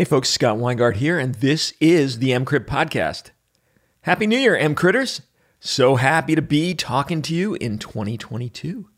Hey folks, Scott Weingart here, and this is the EMCrit Podcast. Happy New Year, EMCritters! So happy to be talking to you in 2022.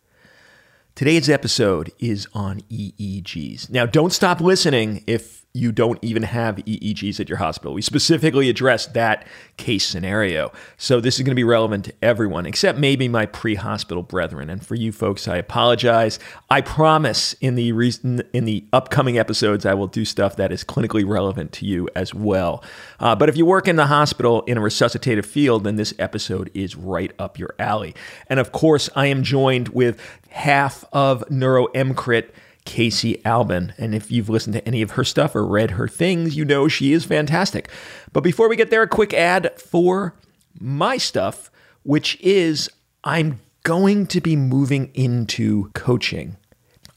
Today's episode is on EEGs. Now, don't stop listening if you don't even have EEGs at your hospital. We specifically address that case scenario. So this is going to be relevant to everyone, except maybe my pre hospital brethren. And for you folks, I apologize. I promise in the, re- in the upcoming episodes, I will do stuff that is clinically relevant to you as well. Uh, but if you work in the hospital in a resuscitative field, then this episode is right up your alley. And of course, I am joined with half of NeuroEmcrit Casey Albin. And if you've listened to any of her stuff or read her things, you know she is fantastic. But before we get there, a quick ad for my stuff, which is I'm going to be moving into coaching.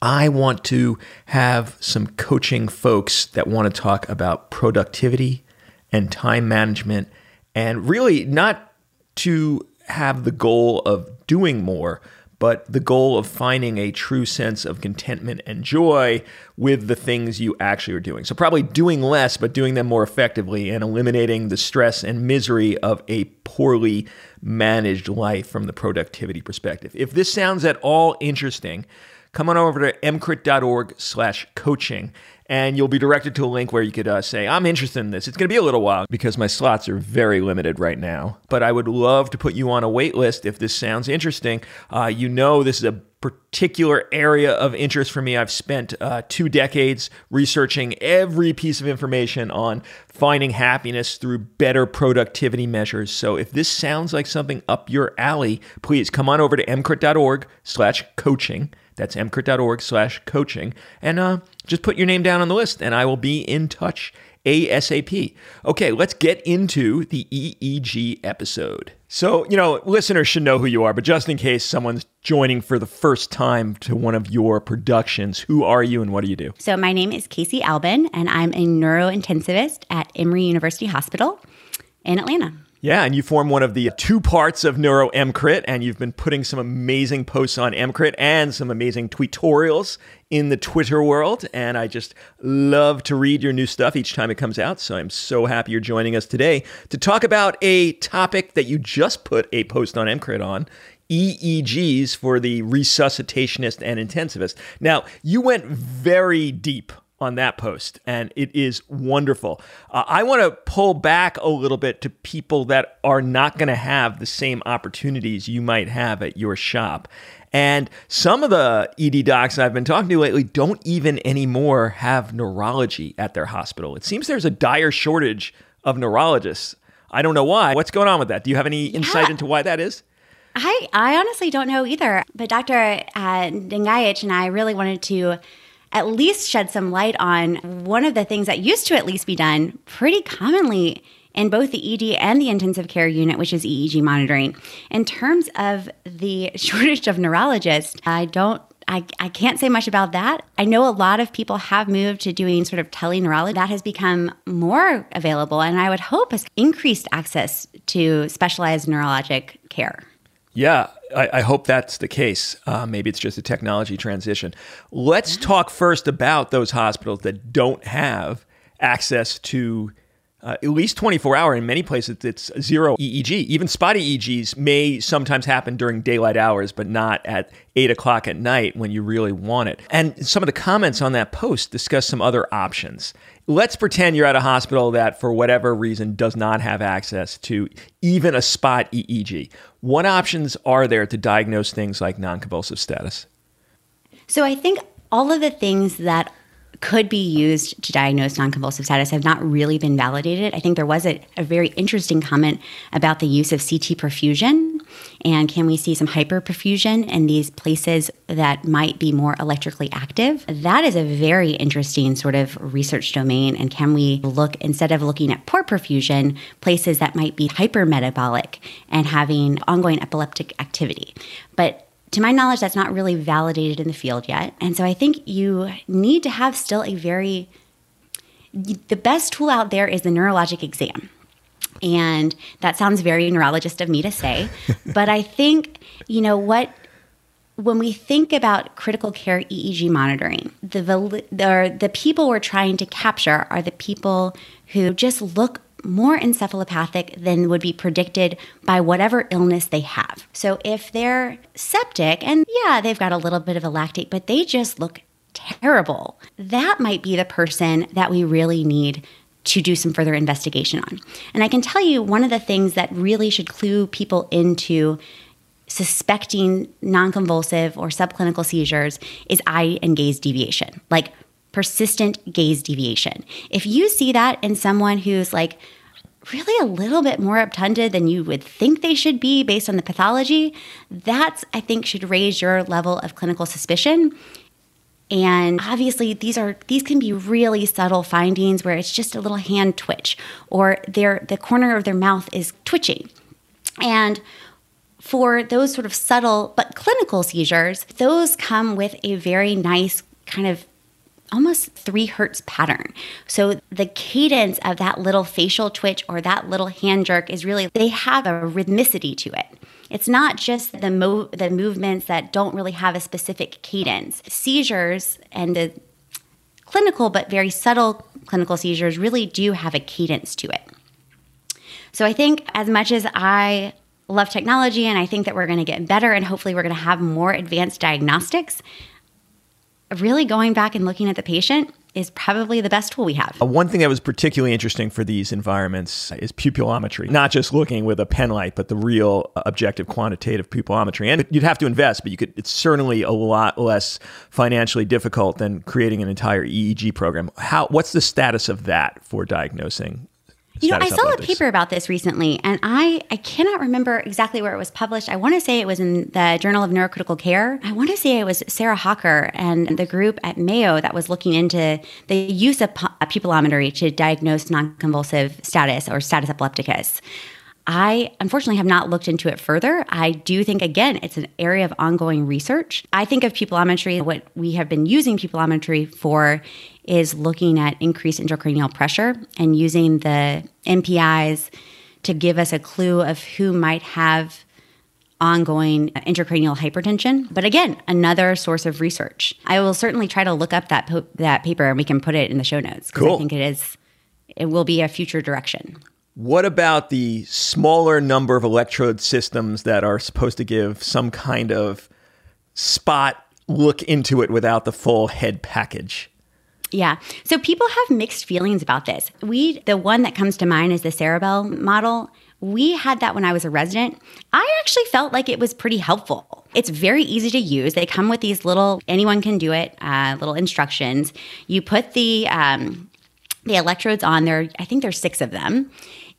I want to have some coaching folks that want to talk about productivity and time management, and really not to have the goal of doing more, but the goal of finding a true sense of contentment and joy with the things you actually are doing. So, probably doing less, but doing them more effectively and eliminating the stress and misery of a poorly managed life from the productivity perspective. If this sounds at all interesting, come on over to emcrit.org slash coaching and you'll be directed to a link where you could uh, say, I'm interested in this. It's going to be a little while because my slots are very limited right now. But I would love to put you on a wait list if this sounds interesting. Uh, you know, this is a particular area of interest for me. I've spent uh, two decades researching every piece of information on finding happiness through better productivity measures. So if this sounds like something up your alley, please come on over to emcrit.org slash coaching that's emcrit.org slash coaching. And uh, just put your name down on the list and I will be in touch ASAP. Okay, let's get into the EEG episode. So, you know, listeners should know who you are, but just in case someone's joining for the first time to one of your productions, who are you and what do you do? So, my name is Casey Albin, and I'm a neurointensivist at Emory University Hospital in Atlanta. Yeah, and you form one of the two parts of NeuroEmcrit, and you've been putting some amazing posts on Emcrit and some amazing tweetorials in the Twitter world. And I just love to read your new stuff each time it comes out. So I'm so happy you're joining us today to talk about a topic that you just put a post on Emcrit on. EEGs for the resuscitationist and intensivist. Now, you went very deep on that post, and it is wonderful. Uh, I want to pull back a little bit to people that are not going to have the same opportunities you might have at your shop. And some of the ED docs I've been talking to lately don't even anymore have neurology at their hospital. It seems there's a dire shortage of neurologists. I don't know why. What's going on with that? Do you have any yeah. insight into why that is? I, I honestly don't know either. But Dr. Uh, Dengayich and I really wanted to at least shed some light on one of the things that used to at least be done pretty commonly in both the ED and the intensive care unit, which is EEG monitoring. In terms of the shortage of neurologists, I don't I, I can't say much about that. I know a lot of people have moved to doing sort of teleneurology. That has become more available, and I would hope has increased access to specialized neurologic care. Yeah, I, I, hope that's the case. Uh, maybe it's just a technology transition. Let's talk first about those hospitals that don't have access to uh, at least 24 hour. In many places, it's zero EEG. Even spotty EEGs may sometimes happen during daylight hours, but not at 8 o'clock at night when you really want it. And some of the comments on that post discuss some other options. Let's pretend you're at a hospital that, for whatever reason, does not have access to even a spot EEG. What options are there to diagnose things like non convulsive status? So I think all of the things that could be used to diagnose non-convulsive status have not really been validated. I think there was a, a, very interesting comment about the use of CT perfusion and can we see some hyperperfusion in these places that might be more electrically active? That is a very interesting sort of research domain. And can we look, instead of looking at poor perfusion, places that might be hypermetabolic and having ongoing epileptic activity? But to my knowledge, that's not really validated in the field yet. And so I think you need to have still a very, the best tool out there is the neurologic exam. And that sounds very neurologist of me to say, but I think, you know, what when we think about critical care EEG monitoring, the, the, the people we're trying to capture are the people who just look more encephalopathic than would be predicted by whatever illness they have. So if they're septic and yeah, they've got a little bit of a lactate, but they just look terrible, that might be the person that we really need to do some further investigation on. And I can tell you one of the things that really should clue people into suspecting non-convulsive or subclinical seizures is eye and gaze deviation. Like persistent gaze deviation. If you see that in someone who's like really a little bit more obtunded than you would think they should be based on the pathology, that's, I think, should raise your level of clinical suspicion. And obviously, these are these can be really subtle findings where it's just a little hand twitch or their the corner of their mouth is twitching. And for those sort of subtle but clinical seizures, those come with a very nice kind of almost three hertz pattern. So the cadence of that little facial twitch or that little hand jerk is really, they have a rhythmicity to it. It's not just the mo- the movements that don't really have a specific cadence. Seizures and the clinical but very subtle clinical seizures really do have a cadence to it. So I think as much as I love technology and I think that we're going to get better and hopefully we're going to have more advanced diagnostics, really going back and looking at the patient is probably the best tool we have. Uh, one thing that was particularly interesting for these environments is pupillometry, not just looking with a pen light, but the real uh, objective quantitative pupillometry. And you'd have to invest, but you could it's certainly a lot less financially difficult than creating an entire EEG program. How what's the status of that for diagnosing you know, I saw a paper about this recently, and I, I cannot remember exactly where it was published. I want to say it was in the Journal of Neurocritical Care. I want to say it was Sara Hocker and the group at Mayo that was looking into the use of pupillometry to diagnose non-convulsive status or status epilepticus. I unfortunately have not looked into it further. I do think, again, it's an area of ongoing research. I think of pupillometry, what we have been using pupillometry for is looking at increased intracranial pressure and using the NPis to give us a clue of who might have ongoing intracranial hypertension. But again, another source of research. I will certainly try to look up that po- that paper and we can put it in the show notes because cool. I think it is it will be a future direction. What about the smaller number of electrode systems that are supposed to give some kind of spot look into it without the full head package? Yeah. So people have mixed feelings about this. We the one that comes to mind is the Ceribell model. We had that when I was a resident. I actually felt like it was pretty helpful. It's very easy to use. They come with these little anyone can do it uh, little instructions. You put the um, the electrodes on there. I think there's six of them.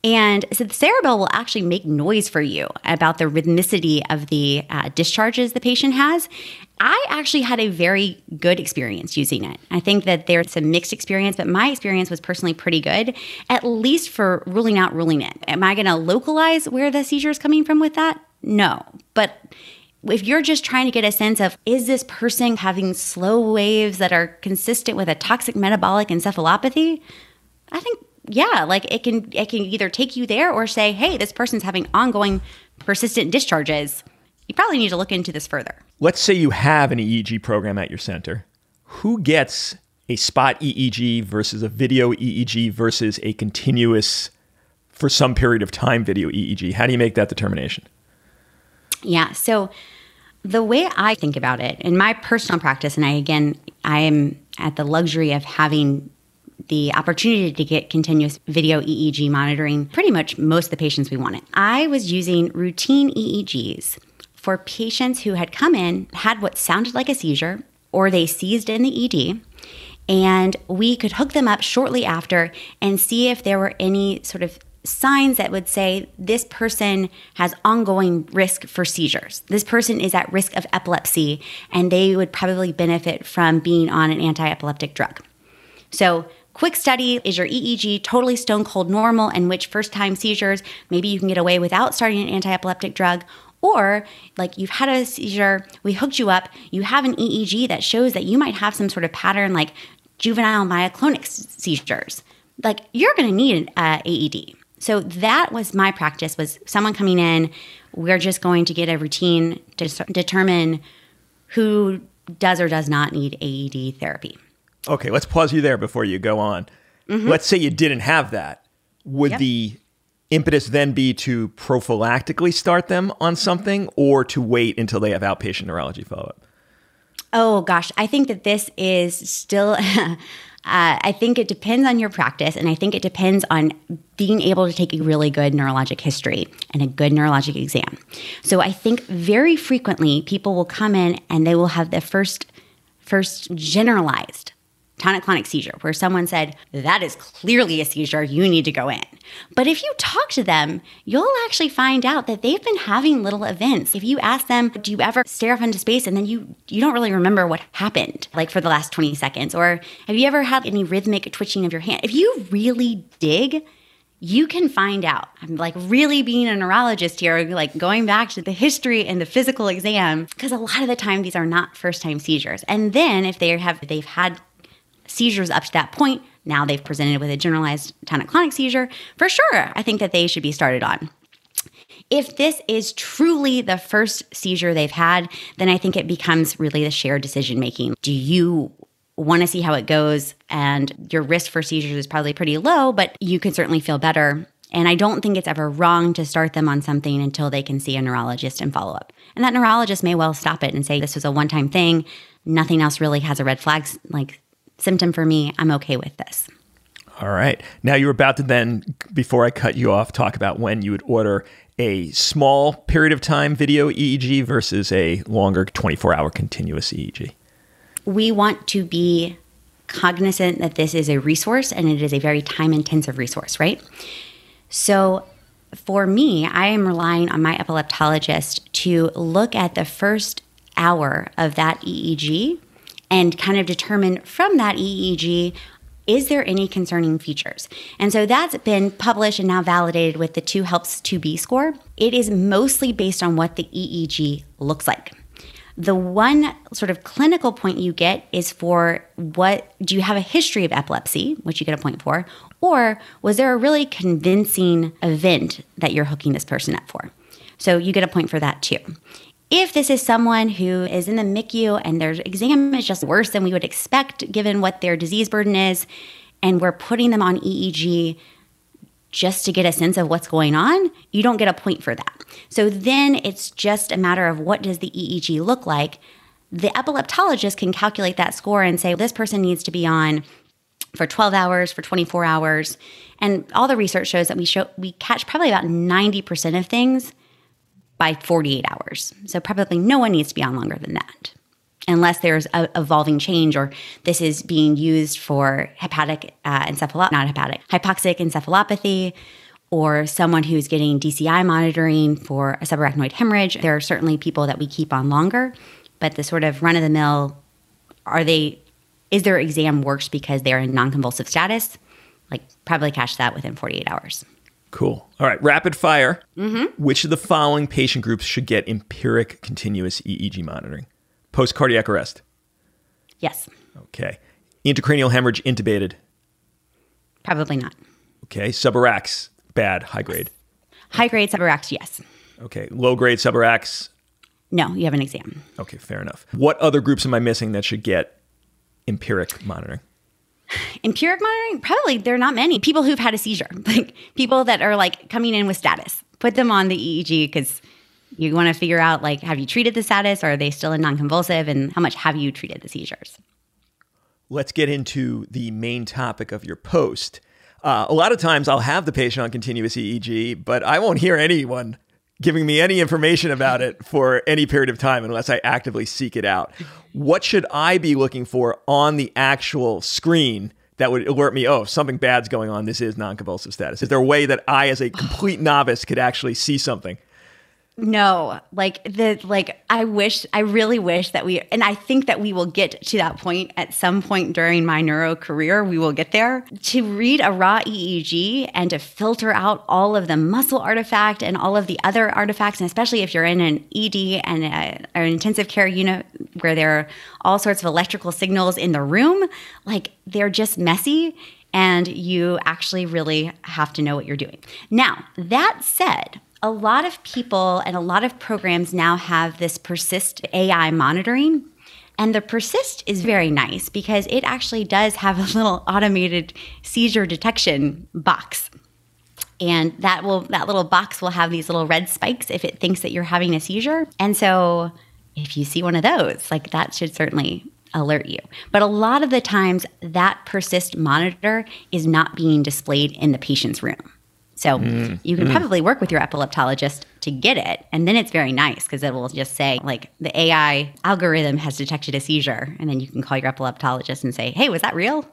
And so the Ceribell will actually make noise for you about the rhythmicity of the uh, discharges the patient has. I actually had a very good experience using it. I think that there's a mixed experience, but my experience was personally pretty good, at least for ruling out ruling it. Am I going to localize where the seizure is coming from with that? No. But if you're just trying to get a sense of is this person having slow waves that are consistent with a toxic metabolic encephalopathy, I think yeah, like it can it can either take you there or say, hey, this person's having ongoing persistent discharges. You probably need to look into this further. Let's say you have an EEG program at your center. Who gets a spot EEG versus a video EEG versus a continuous for some period of time video EEG? How do you make that determination? Yeah, so the way I think about it in my personal practice, and I again, I am at the luxury of having the opportunity to get continuous video EEG monitoring pretty much most of the patients we wanted. I was using routine EEGs for patients who had come in, had what sounded like a seizure, or they seized in the ED. And we could hook them up shortly after and see if there were any sort of signs that would say this person has ongoing risk for seizures. This person is at risk of epilepsy and they would probably benefit from being on an anti epileptic drug. So, Quick study is your EEG totally stone cold normal, and which first time seizures maybe you can get away without starting an anti epileptic drug. Or, like you've had a seizure, we hooked you up, you have an EEG that shows that you might have some sort of pattern like juvenile myoclonic seizures. Like you're going to need an uh, AED. So that was my practice was someone coming in, we're just going to get a routine to determine who does or does not need AED therapy. Okay, let's pause you there before you go on. Mm-hmm. Let's say you didn't have that. Would Yep. the impetus then be to prophylactically start them on something or to wait until they have outpatient neurology follow up? Oh gosh, I think that this is still. Uh, I think it depends on your practice, and I think it depends on being able to take a really good neurologic history and a good neurologic exam. So I think very frequently people will come in and they will have the first first generalized tonic-clonic seizure where someone said that is clearly a seizure. You need to go in. But if you talk to them you'll actually find out that they've been having little events. If you ask them do you ever stare off into space? and then you you don't really remember what happened like for the last 20 seconds or have you ever had any rhythmic twitching of your hand? If you really dig you can find out. I'm like really being a neurologist here, like going back to the history and the physical exam, because a lot of the time these are not first time seizures. And then if they have they've had seizures up to that point, now they've presented with a generalized tonic-clonic seizure, for sure, I think that they should be started on. If this is truly the first seizure they've had, then I think it becomes really the shared decision making. Do you want to see how it goes? And your risk for seizures is probably pretty low, but you can certainly feel better. And I don't think it's ever wrong to start them on something until they can see a neurologist and follow up. And that neurologist may well stop it and say, this was a one time thing. Nothing else really has a red flag like symptom for me. I'm okay with this. All right. Now you're about to then, before I cut you off, talk about when you would order a small period of time video EEG versus a longer 24 hour continuous EEG. we want to be cognizant that this is a resource and it is a very time intensive resource, right? So for me, I am relying on my epileptologist to look at the first hour of that EEG and kind of determine from that EEG is there any concerning features? And so that's been published and now validated with the 2HELPS2B score. It is mostly based on what the EEG looks like. The one sort of clinical point you get is for what do you have a history of epilepsy, which you get a point for, or was there a really convincing event that you're hooking this person up for? So you get a point for that too. If this is someone who is in the MICU and their exam is just worse than we would expect given what their disease burden is, and we're putting them on EEG just to get a sense of what's going on, you don't get a point for that. So then it's just a matter of what does the EEG look like. The epileptologist can calculate that score and say this person needs to be on for 12 hours, for 24 hours. And all the research shows that we show we catch probably about 90% of things by 48 hours. So probably no one needs to be on longer than that. Unless there's a evolving change or this is being used for hepatic uh, encephalopathy, not hepatic, hypoxic encephalopathy, or someone who's getting DCI monitoring for a subarachnoid hemorrhage. There are certainly people that we keep on longer, but the sort of run of the mill, are they, is their exam worse because they're in non convulsive status? Like, probably catch that within 48 hours. Cool. All right. Rapid fire. Mm-hmm. Which of the following patient groups should get empiric continuous EEG monitoring? Post cardiac arrest. Yes, Okay. Intracranial hemorrhage intubated. probably not. Okay. Subarax. Bad. High grade. High grade subarax, yes. Okay. Low grade subarax. No, you have an exam. Okay. Fair enough. What other groups am I missing that should get empiric monitoring? Empiric monitoring, probably there are not many people who've had a seizure, like people that are like coming in with status. Put them on the EEG because you want to figure out like have you treated the status or are they still in non-convulsive and how much have you treated the seizures? Let's get into the main topic of your post. Uh, a lot of times I'll have the patient on continuous EEG, but I won't hear anyone giving me any information about it for any period of time unless I actively seek it out. What should I be looking for on the actual screen that would alert me, oh, something bad's going on. This is non convulsive status? Is there a way that I, as a complete novice, could actually see something? No, like the like I wish I really wish that we and I think that we will get to that point at some point during my neuro career we will get there to read a raw EEG and to filter out all of the muscle artifact and all of the other artifacts and especially if you're in an ED and a, an intensive care unit where there are all sorts of electrical signals in the room like they're just messy and you actually really have to know what you're doing. Now, that said, a lot of people and a lot of programs now have this Persyst AI monitoring. And the Persyst is very nice because it actually does have a little automated seizure detection box. And that will that little box will have these little red spikes if it thinks that you're having a seizure. And so if you see one of those, like that should certainly alert you. But a lot of the times that Persyst monitor is not being displayed in the patient's room. So mm. you can mm. probably work with your epileptologist to get it. And then it's very nice because it will just say, like, the AI algorithm has detected a seizure. And then you can call your epileptologist and say, hey, was that real?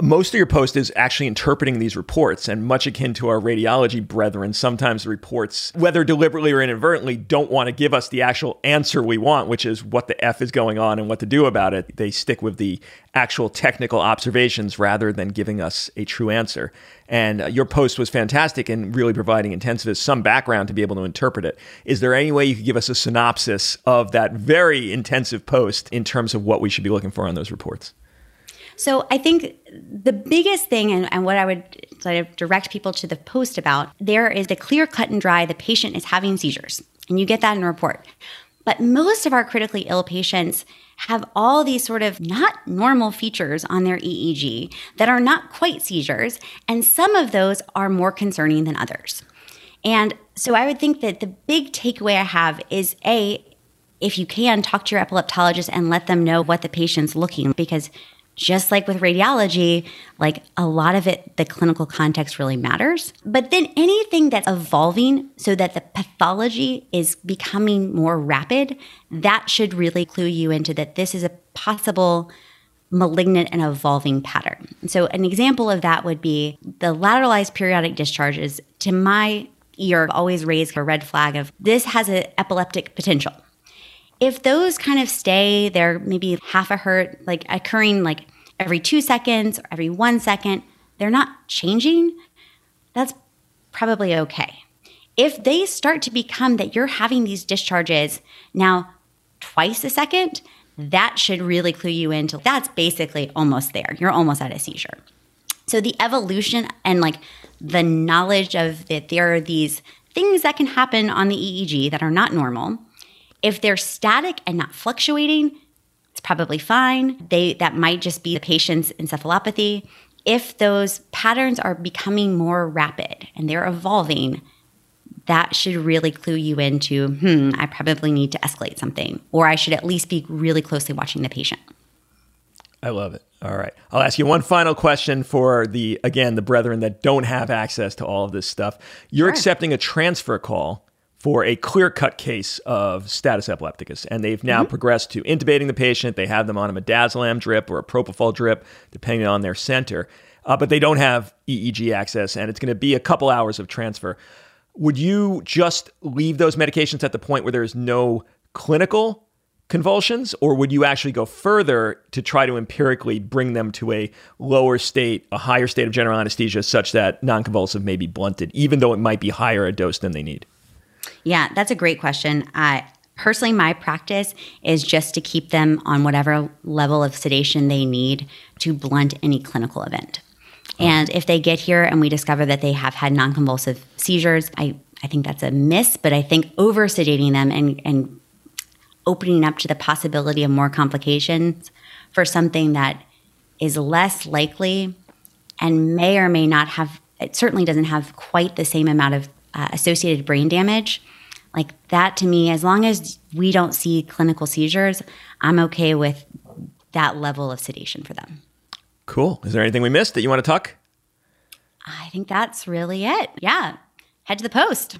Most of your post is actually interpreting these reports and much akin to our radiology brethren sometimes the reports whether deliberately or inadvertently don't want to give us the actual answer we want which is what the f is going on and what to do about it. They stick with the actual technical observations rather than giving us a true answer. And uh, your post was fantastic in really providing intensivists some background to be able to interpret it. Is there any way you could give us a synopsis of that very intensive post in terms of what we should be looking for on those reports so I think the biggest thing, and, and what I would sort of direct people to the post about, there is the clear cut and dry the patient is having seizures. And you get that in a report. But most of our critically ill patients have all these sort of not normal features on their EEG that are not quite seizures. And some of those are more concerning than others. And so I would think that the big takeaway I have is A, if you can, talk to your epileptologist and let them know what the patient's looking because just like with radiology, like a lot of it, the clinical context really matters. But then anything that's evolving so that the pathology is becoming more rapid, that should really clue you into that this is a possible malignant and evolving pattern. So, an example of that would be the lateralized periodic discharges, to my ear, always raise a red flag of this has an epileptic potential if those kind of stay, they're maybe half a hertz, like occurring like every two seconds or every one second, they're not changing, that's probably okay. If they start to become that you're having these discharges now twice a second, that should really clue you into that's basically almost there. You're almost at a seizure. So the evolution and like the knowledge of that there are these things that can happen on the EEG that are not normal if they're static and not fluctuating, it's probably fine. They that might just be the patient's encephalopathy. If those patterns are becoming more rapid and they're evolving, that should really clue you into, hmm, I probably need to escalate something, or I should at least be really closely watching the patient. I love it. All right. I'll ask you one final question for the, again, the brethren that don't have access to all of this stuff. You're sure. accepting a transfer call for a clear cut case of status epilepticus. And they've now mm-hmm. progressed to intubating the patient. They have them on a midazolam drip or a propofol drip, depending on their center. Uh, but they don't have EEG access, and it's going to be a couple hours of transfer. Would you just leave those medications at the point where there is no clinical convulsions, or would you actually go further to try to empirically bring them to a lower state, a higher state of general anesthesia, such that non convulsive may be blunted, even though it might be higher a dose than they need? Yeah, that's a great question. Uh, personally, my practice is just to keep them on whatever level of sedation they need to blunt any clinical event. Oh. And if they get here and we discover that they have had non convulsive seizures, I, I think that's a miss, but I think over sedating them and, and opening up to the possibility of more complications for something that is less likely and may or may not have, it certainly doesn't have quite the same amount of uh, associated brain damage, like that to me, as long as we don't see clinical seizures, I'm okay with that level of sedation for them. Cool. Is there anything we missed that you want to talk? I think that's really it. Yeah. Head to the post.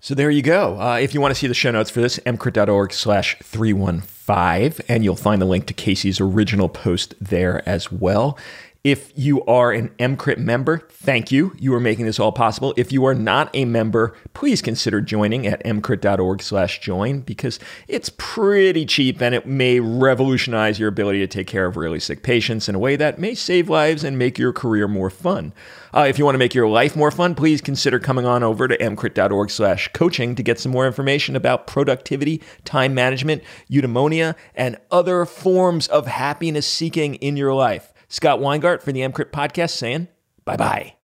So there you go. Uh, if you want to see the show notes for this, emcrit.org slash 315, and you'll find the link to Casey's original post there as well. If you are an EMCrit member, thank you. You are making this all possible. If you are not a member, please consider joining at emcrit.org slash join because it's pretty cheap and it may revolutionize your ability to take care of really sick patients in a way that may save lives and make your career more fun. Uh, if you want to make your life more fun, please consider coming on over to emcrit.org slash coaching to get some more information about productivity, time management, eudaimonia, and other forms of happiness seeking in your life. Scott Weingart for the EMCrit podcast saying bye bye.